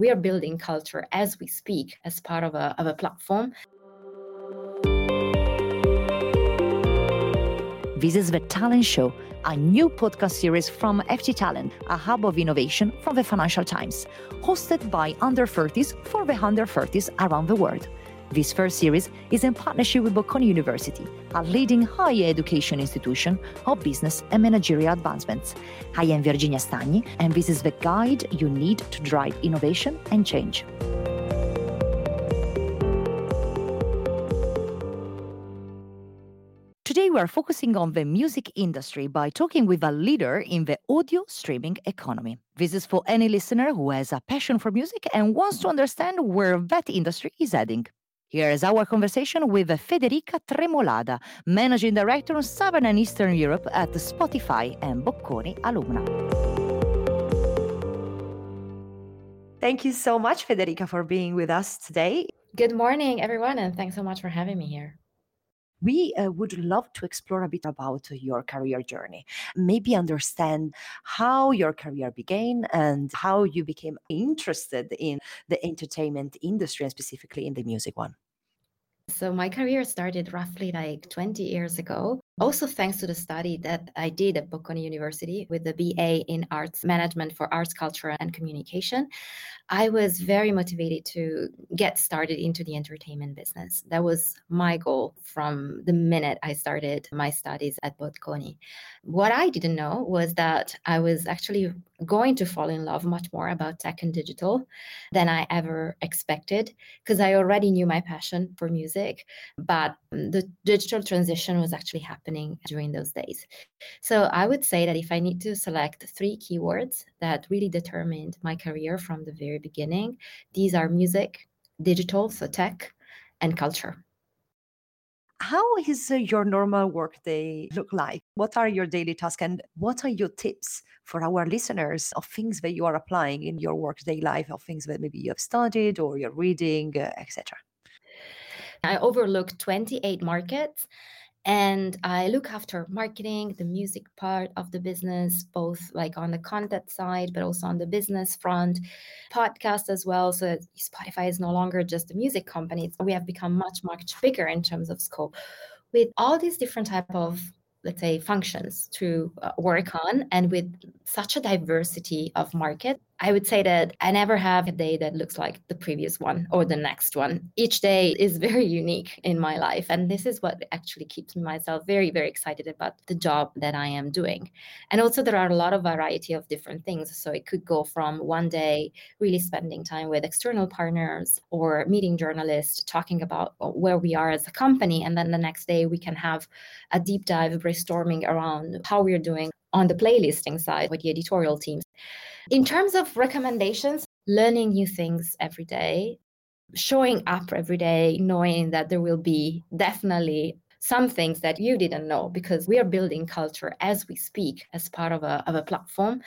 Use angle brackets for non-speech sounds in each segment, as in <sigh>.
We are building culture as we speak as part of a, of a platform. This is The Talent Show, a new podcast series from FT Talent, a hub of innovation from the Financial Times, hosted by under 30s for the under 30s around the world. This first series is in partnership with Bocconi University, a leading higher education institution of business and managerial advancements. I am Virginia Stagni, and this is the guide you need to drive innovation and change. Today, we are focusing on the music industry by talking with a leader in the audio streaming economy. This is for any listener who has a passion for music and wants to understand where that industry is heading. Here is our conversation with Federica Tremolada, Managing Director of Southern and Eastern Europe at Spotify and Bocconi Alumna. Thank you so much, Federica, for being with us today. Good morning, everyone, and thanks so much for having me here. We uh, would love to explore a bit about your career journey, maybe understand how your career began and how you became interested in the entertainment industry and specifically in the music one. So, my career started roughly like 20 years ago also, thanks to the study that I did at Bocconi University with the BA in Arts Management for Arts, Culture, and Communication, I was very motivated to get started into the entertainment business. That was my goal from the minute I started my studies at Bocconi. What I didn't know was that I was actually going to fall in love much more about tech and digital than I ever expected because I already knew my passion for music, but mm, the digital transition was actually happening happening during those days. So I would say that if I need to select three keywords that really determined my career from the very beginning, these are music, digital, so tech, and culture. How is uh, your normal workday look like? What are your daily tasks and what are your tips for our listeners of things that you are applying in your workday life, of things that maybe you have studied or you're reading, uh, etc.? I overlook 28 markets and i look after marketing the music part of the business both like on the content side but also on the business front podcast as well. So spotify is no longer just a music company. We have become much much bigger in terms of scope with all these different type of let's say functions to uh, work on and with such a diversity of market I would say that I never have a day that looks like the previous one or the next one. Each day is <laughs> very unique in my life. And this is what actually keeps myself very, very excited about the job that I am doing. And also, there are a lot of variety of different things. So it could go from one day really spending time with external partners or meeting journalists, talking about where we are as a company. And then the next day, we can have a deep dive brainstorming around how we're doing on the playlisting side with the editorial teams. In terms of recommendations, learning new things every day, showing up every day, knowing that there will be definitely some things that you didn't know because we are building culture as we speak as part of a, of a platform.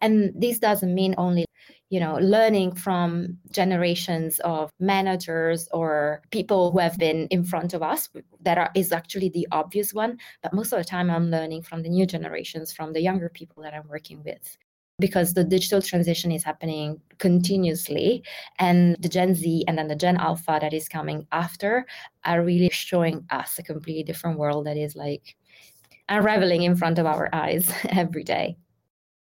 And this doesn't mean only you know learning from generations of managers or people who have been in front of us that are, is actually the obvious one but most of the time i'm learning from the new generations from the younger people that i'm working with because the digital transition is happening continuously and the gen z and then the gen alpha that is coming after are really showing us a completely different world that is like unraveling in front of our eyes <laughs> every day.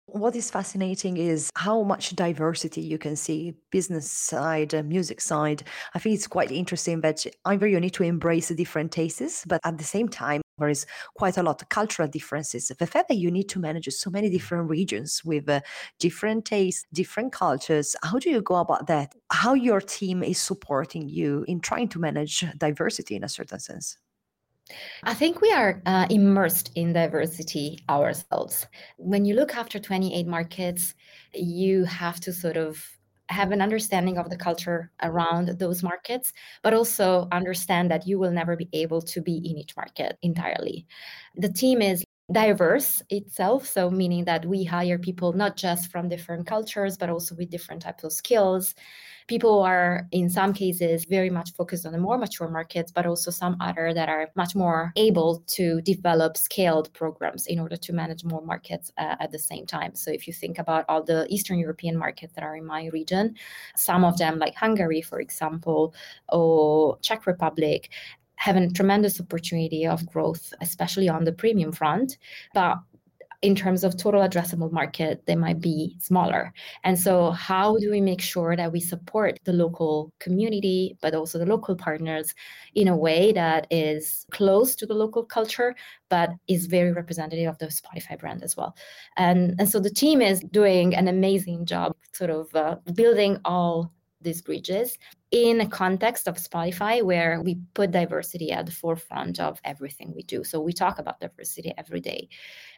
What is fascinating is how much diversity you can see business side music side. I think it's quite interesting that either you need to embrace the different tastes but at the same time there is quite a lot of cultural differences. The fact that you need to manage so many different regions with uh, different tastes different cultures how do you go about that? How your team is supporting you in trying to manage diversity in a certain sense? I think we are uh, immersed in diversity ourselves. When you look after 28 markets, you have to sort of have an understanding of the culture around mm-hmm. those markets, but also understand that you will never be able to be in each market entirely. The team is diverse itself so meaning that we hire people not just from different cultures but also with different types of skills. People are in some cases very much focused on the more mature markets but also some other that are much more able to develop scaled programs in order to manage more markets uh, at the same time. So if you think about all the eastern european markets that are in my region some of them like hungary for example or czech republic have a tremendous opportunity of growth, especially on the premium front. But in terms of total addressable market, they might be smaller. And so, how do we make sure that we support the local community, but also the local partners in a way that is close to the local culture, but is very representative of the Spotify brand as well? And, and so, the team is doing an amazing job sort of uh, building all these bridges in a context of Spotify where we put diversity at the forefront of everything we do. So we talk about diversity every day.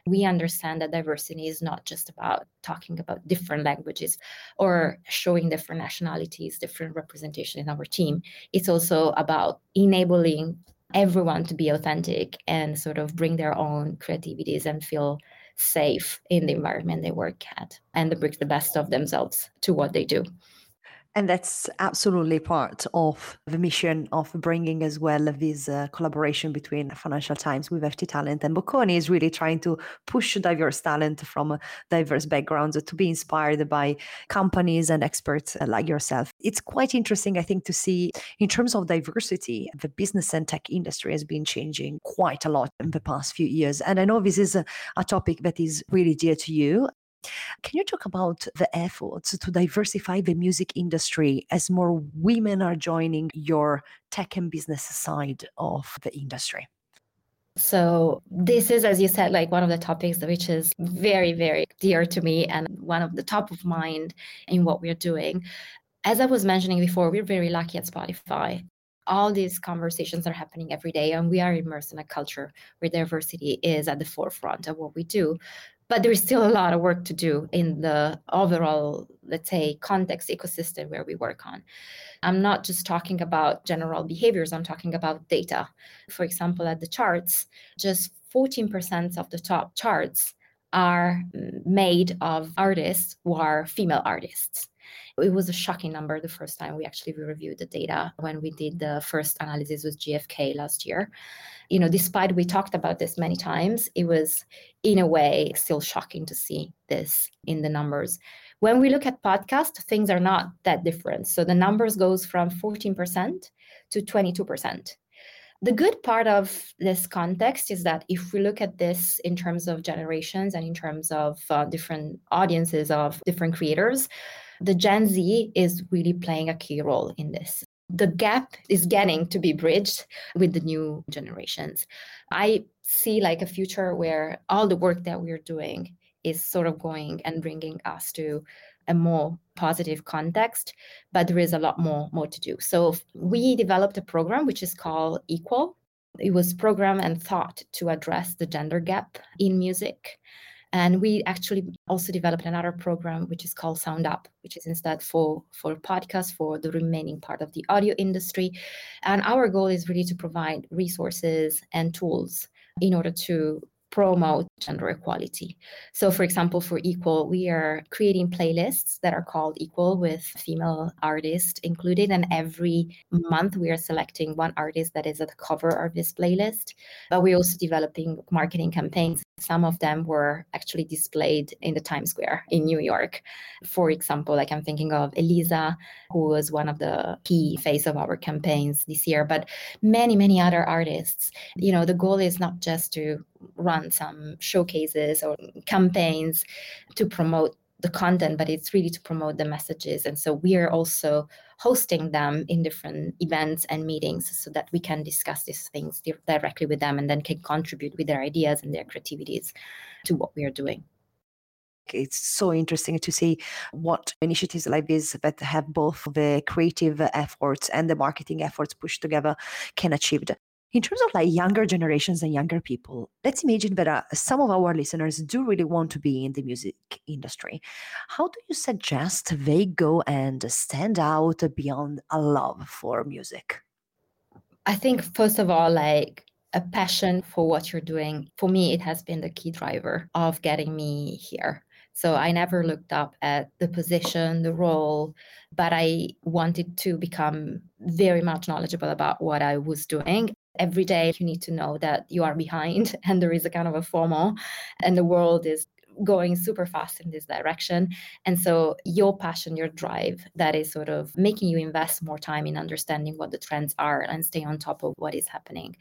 We understand that diversity is not just about talking about different languages or showing different nationalities, different representation in our team. It's also about enabling everyone to be authentic and sort of bring their own creativities and feel safe in the environment they work at and bring the best of themselves to what they do. And that's absolutely part of the mission of bringing as well this uh, collaboration between Financial Times with FT Talent and Bocconi is really trying to push diverse talent from diverse backgrounds to be inspired by companies and experts uh, like yourself. It's quite interesting, I think, to see in terms of diversity, the business and tech industry has been changing quite a lot in the past few years. And I know this is a, a topic that is really dear to you. Can you talk about the efforts to diversify the music industry as more women are joining your tech and business side of the industry? So, this is, as you said, like one of the topics which is very, very dear to me and one of the top of mind in what we're doing. As I was mentioning before, we're very lucky at Spotify all these conversations are happening every day and we are immersed in a culture where diversity is at the forefront of what we do but there is still a lot of work to do in the overall let's say context ecosystem where we work on. I'm not just talking about general behaviors i'm talking about data. For example at the charts just 14% of the top charts are made of artists who are female artists it was a shocking number the first time we actually reviewed the data when we did the first analysis with GfK last year. You know, despite we talked about this many times, it was in a way still shocking to see this in the numbers. When we look at podcast, things are not that different. So the numbers goes from 14% to 22%. The good part of this context is that if we look at this in terms of generations and in terms of uh, different audiences of different creators, the Gen Z is really playing a key role in this. The gap is getting to be bridged with the new generations. I see like a future where all the work that we're doing is sort of going and bringing us to a more positive context but there is a lot more more to do so we developed a program which is called equal it was programmed and thought to address the gender gap in music and we actually also developed another program which is called Sound Up, which is instead for for podcasts for the remaining part of the audio industry. And our goal is really to provide resources and tools in order to promote gender equality. So, for example, for Equal, we are creating playlists that are called Equal with female artists included. And every month, we are selecting one artist that is at the cover of this playlist. But we're also developing marketing campaigns. Some of them were actually displayed in the Times Square in New York. For example, like I'm thinking of Elisa, who was one of the key face of our campaigns this year, but many, many other artists. You know, the goal is not just to run some showcases or campaigns to promote the content, but it's really to promote the messages. And so we are also hosting them in different events and meetings so that we can discuss these things directly with them and then can contribute with their ideas and their creativities to what we are doing. It's so interesting to see what initiatives like this that have both the creative efforts and the marketing efforts pushed together can achieve in terms of like younger generations and younger people let's imagine that uh, some of our listeners do really want to be in the music industry how do you suggest they go and stand out beyond a love for music i think first of all like a passion for what you're doing, for me, it has been the key driver of getting me here. So I never looked up at the position, the role, but I wanted to become very much knowledgeable about what I was doing. Every day, you need to know that you are behind <laughs> and there is a kind of a FOMO, and the world is going super fast in this direction. And so, your passion, your drive, that is sort of making you invest more time in understanding what the trends are and stay on top of what is happening.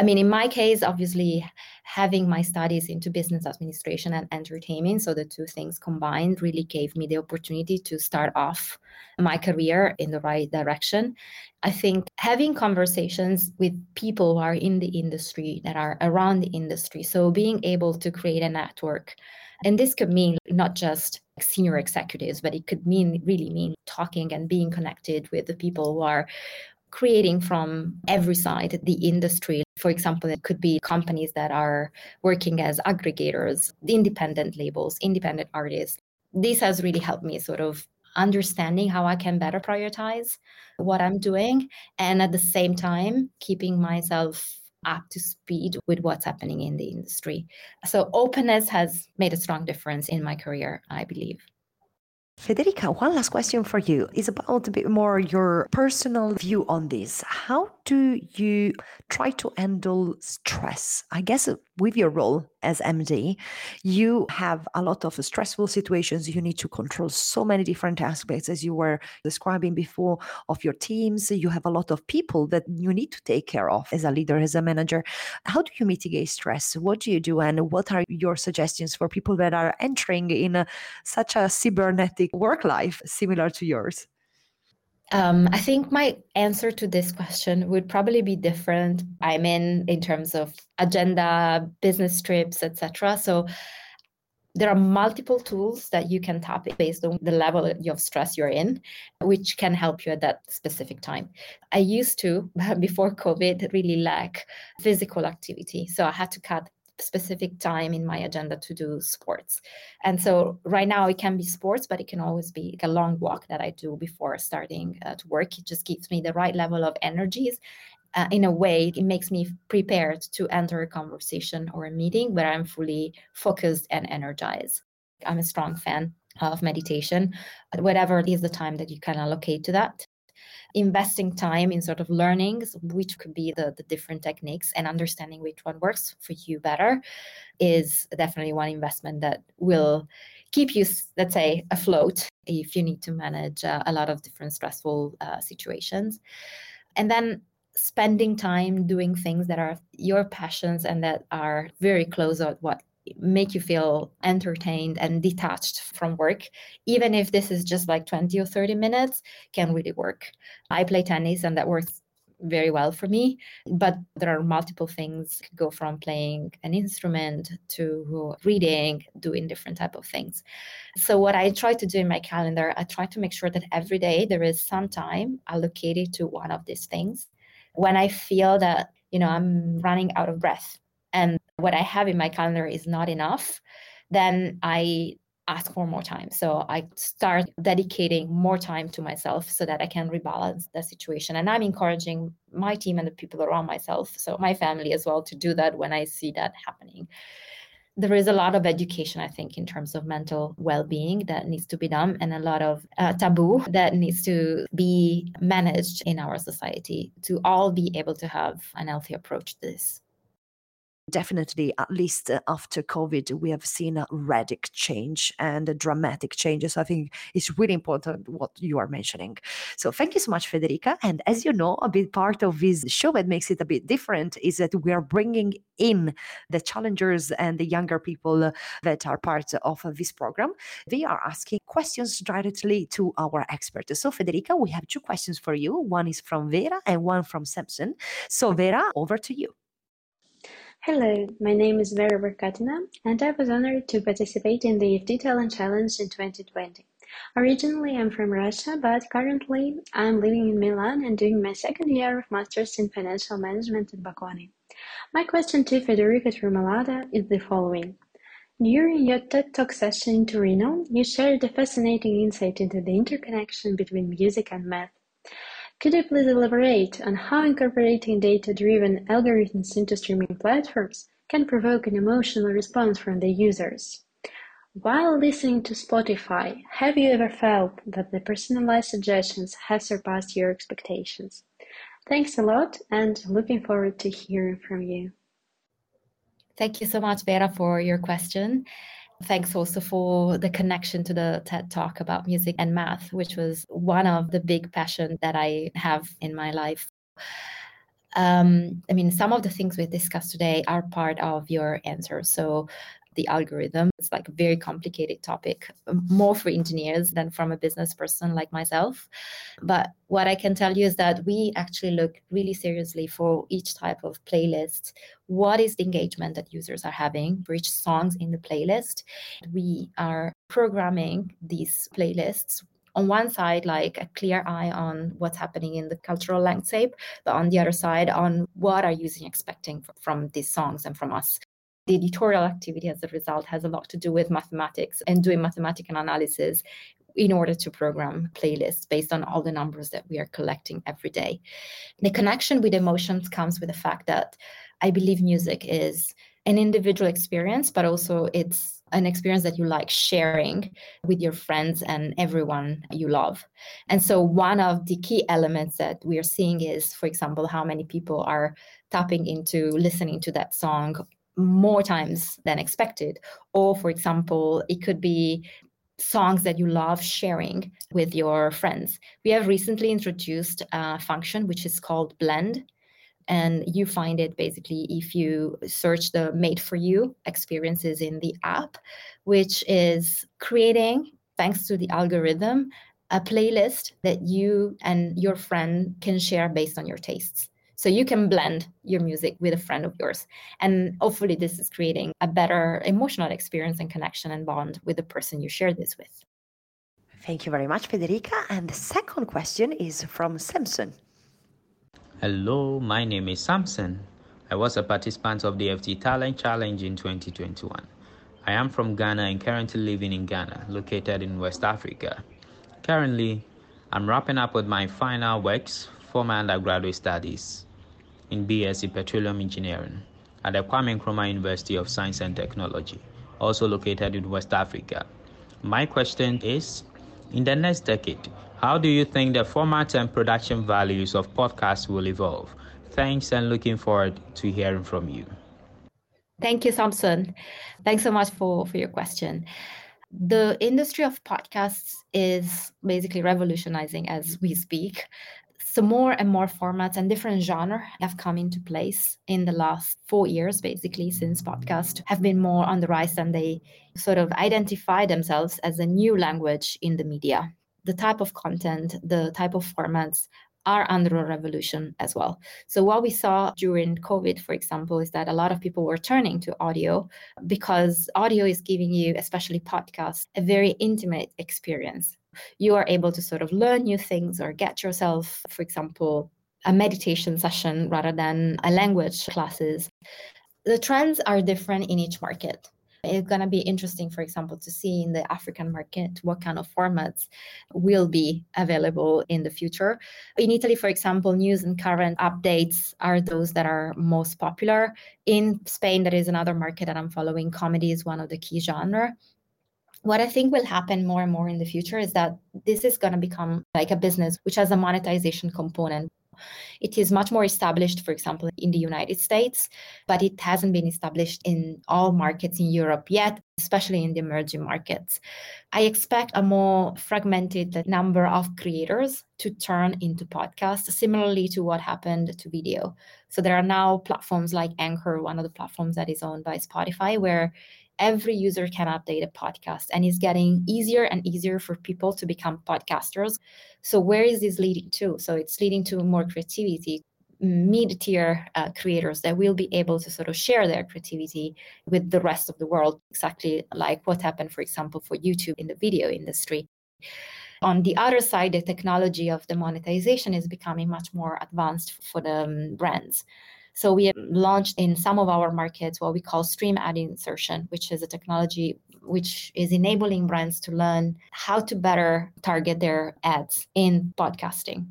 I mean, in my case, obviously, having my studies into business administration and entertainment, so the two things combined, really gave me the opportunity to start off my career in the right direction. I think having conversations with people who are in the industry, that are around the industry, so being able to create a network. And this could mean not just senior executives, but it could mean really mean talking and being connected with the people who are creating from every side the industry. For example, it could be companies that are working as aggregators, independent labels, independent artists. This has really helped me sort of understanding how I can better prioritize what I'm doing and at the same time keeping myself up to speed with what's happening in the industry. So openness has made a strong difference in my career, I believe. Federica, one last question for you is about a bit more your personal view on this. How do you try to handle stress? I guess with your role as MD, you have a lot of stressful situations. You need to control so many different aspects, as you were describing before, of your teams. You have a lot of people that you need to take care of as a leader, as a manager. How do you mitigate stress? What do you do? And what are your suggestions for people that are entering in a, such a cybernetic work life similar to yours? Um, I think my answer to this question would probably be different. I'm in in terms of agenda, business trips, etc. So there are multiple tools that you can tap based on the level of stress you're in, which can help you at that specific time. I used to, <laughs> before COVID, really lack physical activity. So I had to cut specific time in my agenda to do sports. And so right now it can be sports, but it can always be a long walk that I do before starting uh, to work. It just gives me the right level of energies. Uh, in a way, it makes me prepared to enter a conversation or a meeting where I'm fully focused and energized. I'm a strong fan of meditation, whatever is the time that you can allocate to that investing time in sort of learnings, which could be the, the different techniques and understanding which one works for you better is definitely one investment that will keep you, let's say, afloat if you need to manage uh, a lot of different stressful uh, situations. And then spending time doing things that are your passions and that are very close to what make you feel entertained and detached from work even if this is just like 20 or 30 minutes can really work. I play tennis and that works very well for me but there are multiple things go from playing an instrument to reading doing different type of things. So what i try to do in my calendar i try to make sure that every day there is some time allocated to one of these things. When i feel that you know i'm running out of breath and what I have in my calendar is not enough, then I ask for more time. So I start dedicating more time to myself so that I can rebalance the situation. And I'm encouraging my team and the people around myself, so my family as well, to do that when I see that happening. There is a lot of education, I think, in terms of mental well being that needs to be done, and a lot of uh, taboo that needs to be managed in our society to all be able to have an healthy approach to this definitely, at least uh, after COVID, we have seen a radical change and a dramatic changes. So I think it's really important what you are mentioning. So thank you so much, Federica. And as you know, a big part of this show that makes it a bit different is that we are bringing in the challengers and the younger people that are part of this program. They are asking questions directly to our experts. So, Federica, we have two questions for you. One is from Vera and one from Samson. So, Vera, over to you. Hello, my name is Vera Berkatina, and I was honored to participate in the FT Talent Challenge in 2020. Originally, I'm from Russia, but currently I'm living in Milan and doing my second year of Masters in Financial Management at Bocconi. My question to Federica Tremolada is the following. During your TED Talk session in Torino, you shared a fascinating insight into the interconnection between music and math. Could you please elaborate on how incorporating data-driven algorithms into streaming platforms can provoke an emotional response from the users? While listening to Spotify, have you ever felt that the personalized suggestions have surpassed your expectations? Thanks a lot and looking forward to hearing from you. Thank you so much, Vera, for your question. Thanks also for the connection to the TED Talk about music and math, which was one of the big passions that I have in my life. Um, I mean, some of the things we discussed today are part of your answer. So the algorithm. It's like a very complicated topic, more for engineers than from a business person like myself. But what I can tell you is that we actually look really seriously for each type of playlist. What is the engagement that users are having for each songs in the playlist? We are programming these playlists on one side like a clear eye on what's happening in the cultural landscape but on the other side on what are users expecting from these songs and from us the editorial activity as a result has a lot to do with mathematics and doing mathematical analysis in order to program playlists based on all the numbers that we are collecting every day. The connection with emotions comes with the fact that I believe music is an individual experience, but also it's an experience that you like sharing with your friends and everyone you love. And so, one of the key elements that we are seeing is, for example, how many people are tapping into listening to that song more times than expected. Or, for example, it could be songs that you love sharing with your friends. We have recently introduced a function which is called Blend. And you find it basically if you search the made for you experiences in the app, which is creating, thanks to the algorithm, a playlist that you and your friend can share based on your tastes. So you can blend your music with a friend of yours. And hopefully, this is creating a better emotional experience and connection and bond with the person you share this with. Thank you very much, Federica. And the second question is from Samson. Hello, my name is Samson. I was a participant of the FT Talent Challenge in 2021. I am from Ghana and currently living in Ghana, located in West Africa. Currently, I'm wrapping up with my final works for my undergraduate studies in BSc Petroleum Engineering at the Kwame Nkrumah University of Science and Technology, also located in West Africa. My question is In the next decade, how do you think the format and production values of podcasts will evolve? Thanks and looking forward to hearing from you. Thank you, Samson. Thanks so much for, for your question. The industry of podcasts is basically revolutionizing as we speak. So more and more formats and different genre have come into place in the last four years, basically, since podcasts have been more on the rise and they sort of identify themselves as a new language in the media. The type of content, the type of formats are under a revolution as well. So, what we saw during COVID, for example, is that a lot of people were turning to audio because audio is giving you, especially podcasts, a very intimate experience you are able to sort of learn new things or get yourself, for example, a meditation session rather than a language classes. The trends are different in each market. It's going to be interesting, for example, to see in the African market what kind of formats will be available in the future. In Italy, for example, news and current updates are those that are most popular. In Spain, there is another market that I'm following. Comedy is one of the key genre what I think will happen more and more in the future is that this is going to become like a business which has a monetization component. It is much more established, for example, in the United States, but it hasn't been established in all markets in Europe yet, especially in the emerging markets. I expect a more fragmented number of creators to turn into podcasts, similarly to what happened to video. So there are now platforms like Anchor, one of the platforms that is owned by Spotify, where every user can update a podcast and it's getting easier and easier for people to become podcasters so where is this leading to? So it's leading to more creativity mid-tier uh, creators that will be able to sort of share their creativity with the rest of the world exactly like what happened for example for youtube in the video industry. On the other side the technology of the monetization is becoming much more advanced for the um, brands so we have launched in some of our markets what we call stream ad insertion, which is a technology which is enabling brands to learn how to better target their ads in podcasting.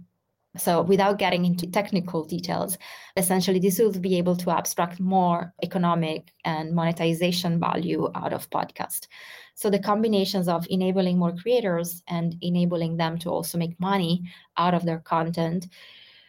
So, without getting into technical details, essentially, this will be able to abstract more economic and monetization value out of podcast. So, the combinations of enabling more creators and enabling them to also make money out of their content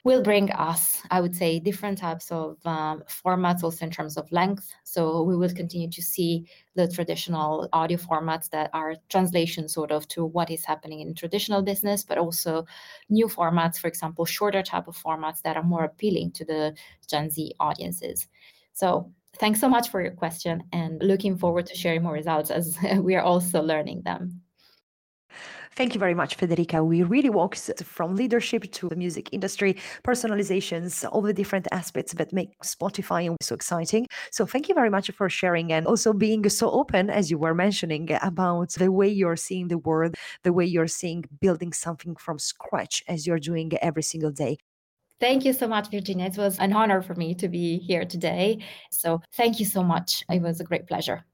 will bring us, I would say, different types of um, formats also in terms of length. So we will continue to see the traditional audio formats that are translation sort of to what is happening in traditional business, but also new formats, for example, shorter type of formats that are more appealing to the Gen Z audiences. So thanks so much for your question and looking forward to sharing more results as <laughs> we are also learning them. Thank you very much, Federica. We really walked from leadership to the music industry, personalizations, all the different aspects that make Spotify so exciting. So thank you very much for sharing and also being so open, as you were mentioning, about the way you're seeing the world, the way you're seeing building something from scratch as you're doing every single day. Thank you so much, Virginia. It was an honor for me to be here today. So thank you so much. It was a great pleasure.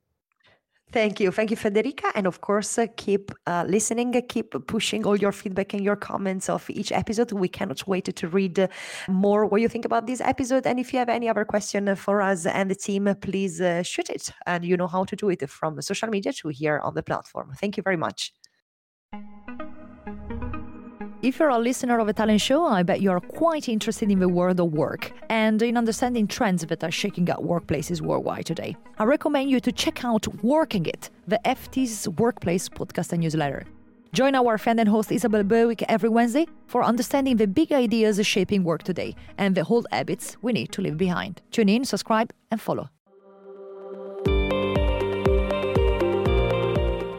Thank you. Thank you, Federica. And of course, uh, keep uh, listening, uh, keep pushing all your feedback and your comments of each episode. We cannot wait to read uh, more what you think about this episode. And if you have any other question for us and the team, please uh, shoot it. And you know how to do it from social media to here on the platform. Thank you very much. If you're a listener of a talent show, I bet you're quite interested in the world of work and in understanding trends that are shaking up workplaces worldwide today. I recommend you to check out Working It, the FT's workplace podcast and newsletter. Join our friend and host Isabel Berwick every Wednesday for understanding the big ideas shaping work today and the old habits we need to leave behind. Tune in, subscribe, and follow.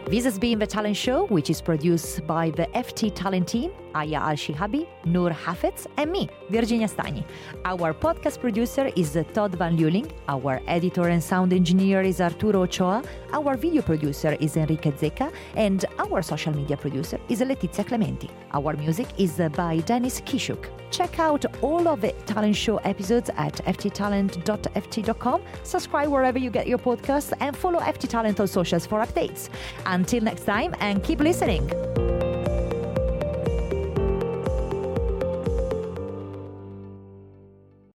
This has been The Talent Show, which is produced by the FT Talent team, Aya Al Shihabi, Noor Hafetz, and me, Virginia Stagni. Our podcast producer is Todd Van Luling. Our editor and sound engineer is Arturo Ochoa. Our video producer is Enrique Zecca. And our social media producer is Letizia Clementi. Our music is by Dennis Kishuk. Check out all of the Talent Show episodes at fttalent.ft.com. Subscribe wherever you get your podcasts and follow FT Talent on socials for updates. Until next time, and keep listening.